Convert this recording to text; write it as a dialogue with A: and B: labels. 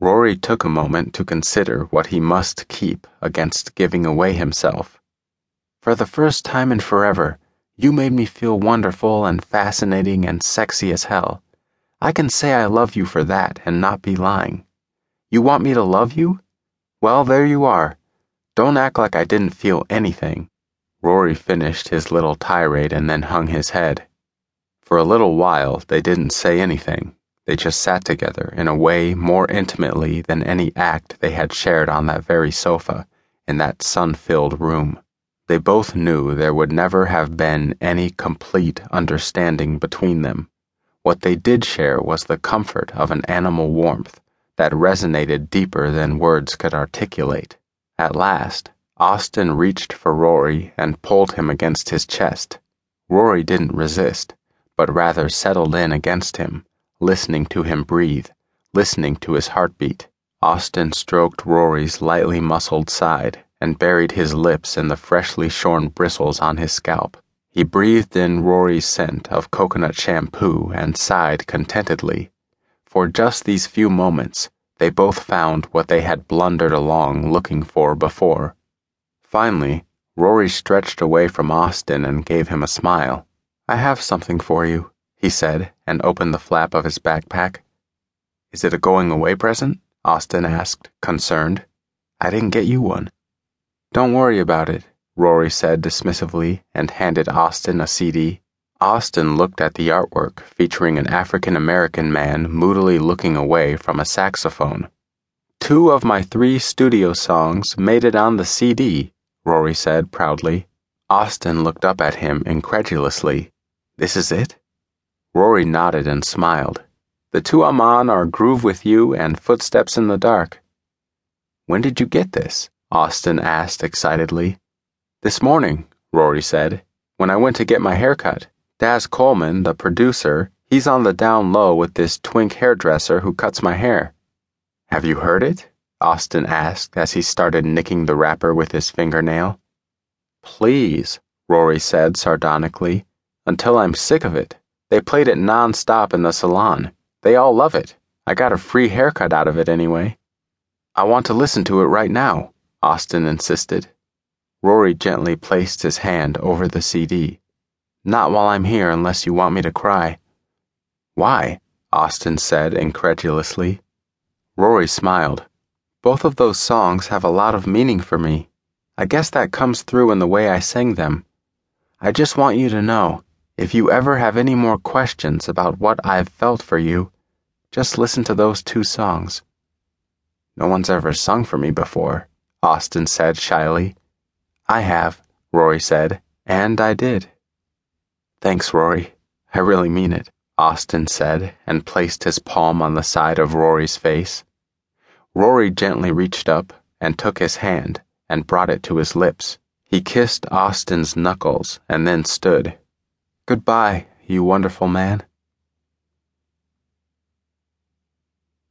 A: Rory took a moment to consider what he must keep against giving away himself. For the first time in forever, you made me feel wonderful and fascinating and sexy as hell. I can say I love you for that and not be lying. You want me to love you? Well, there you are. Don't act like I didn't feel anything. Rory finished his little tirade and then hung his head. For a little while, they didn't say anything. They just sat together in a way more intimately than any act they had shared on that very sofa in that sun filled room. They both knew there would never have been any complete understanding between them. What they did share was the comfort of an animal warmth that resonated deeper than words could articulate. At last, Austin reached for Rory and pulled him against his chest. Rory didn't resist, but rather settled in against him listening to him breathe, listening to his heartbeat. Austin stroked Rory's lightly muscled side and buried his lips in the freshly shorn bristles on his scalp. He breathed in Rory's scent of coconut shampoo and sighed contentedly. For just these few moments, they both found what they had blundered along looking for before. Finally, Rory stretched away from Austin and gave him a smile. I have something for you he said, and opened the flap of his backpack. Is it a going away present? Austin asked, concerned. I didn't get you one. Don't worry about it, Rory said dismissively and handed Austin a CD. Austin looked at the artwork featuring an African American man moodily looking away from a saxophone. Two of my three studio songs made it on the CD, Rory said proudly. Austin looked up at him incredulously. This is it? Rory nodded and smiled. The two I'm are Groove with You and Footsteps in the Dark. When did you get this? Austin asked excitedly. This morning, Rory said, when I went to get my haircut. Daz Coleman, the producer, he's on the down low with this twink hairdresser who cuts my hair. Have you heard it? Austin asked as he started nicking the wrapper with his fingernail. Please, Rory said sardonically, until I'm sick of it. They played it non-stop in the salon. They all love it. I got a free haircut out of it anyway. I want to listen to it right now, Austin insisted. Rory gently placed his hand over the CD. Not while I'm here unless you want me to cry. Why? Austin said incredulously. Rory smiled. Both of those songs have a lot of meaning for me. I guess that comes through in the way I sing them. I just want you to know if you ever have any more questions about what I've felt for you, just listen to those two songs. No one's ever sung for me before, Austin said shyly. I have, Rory said, and I did. Thanks, Rory. I really mean it, Austin said, and placed his palm on the side of Rory's face. Rory gently reached up and took his hand and brought it to his lips. He kissed Austin's knuckles and then stood. Goodbye, you wonderful man.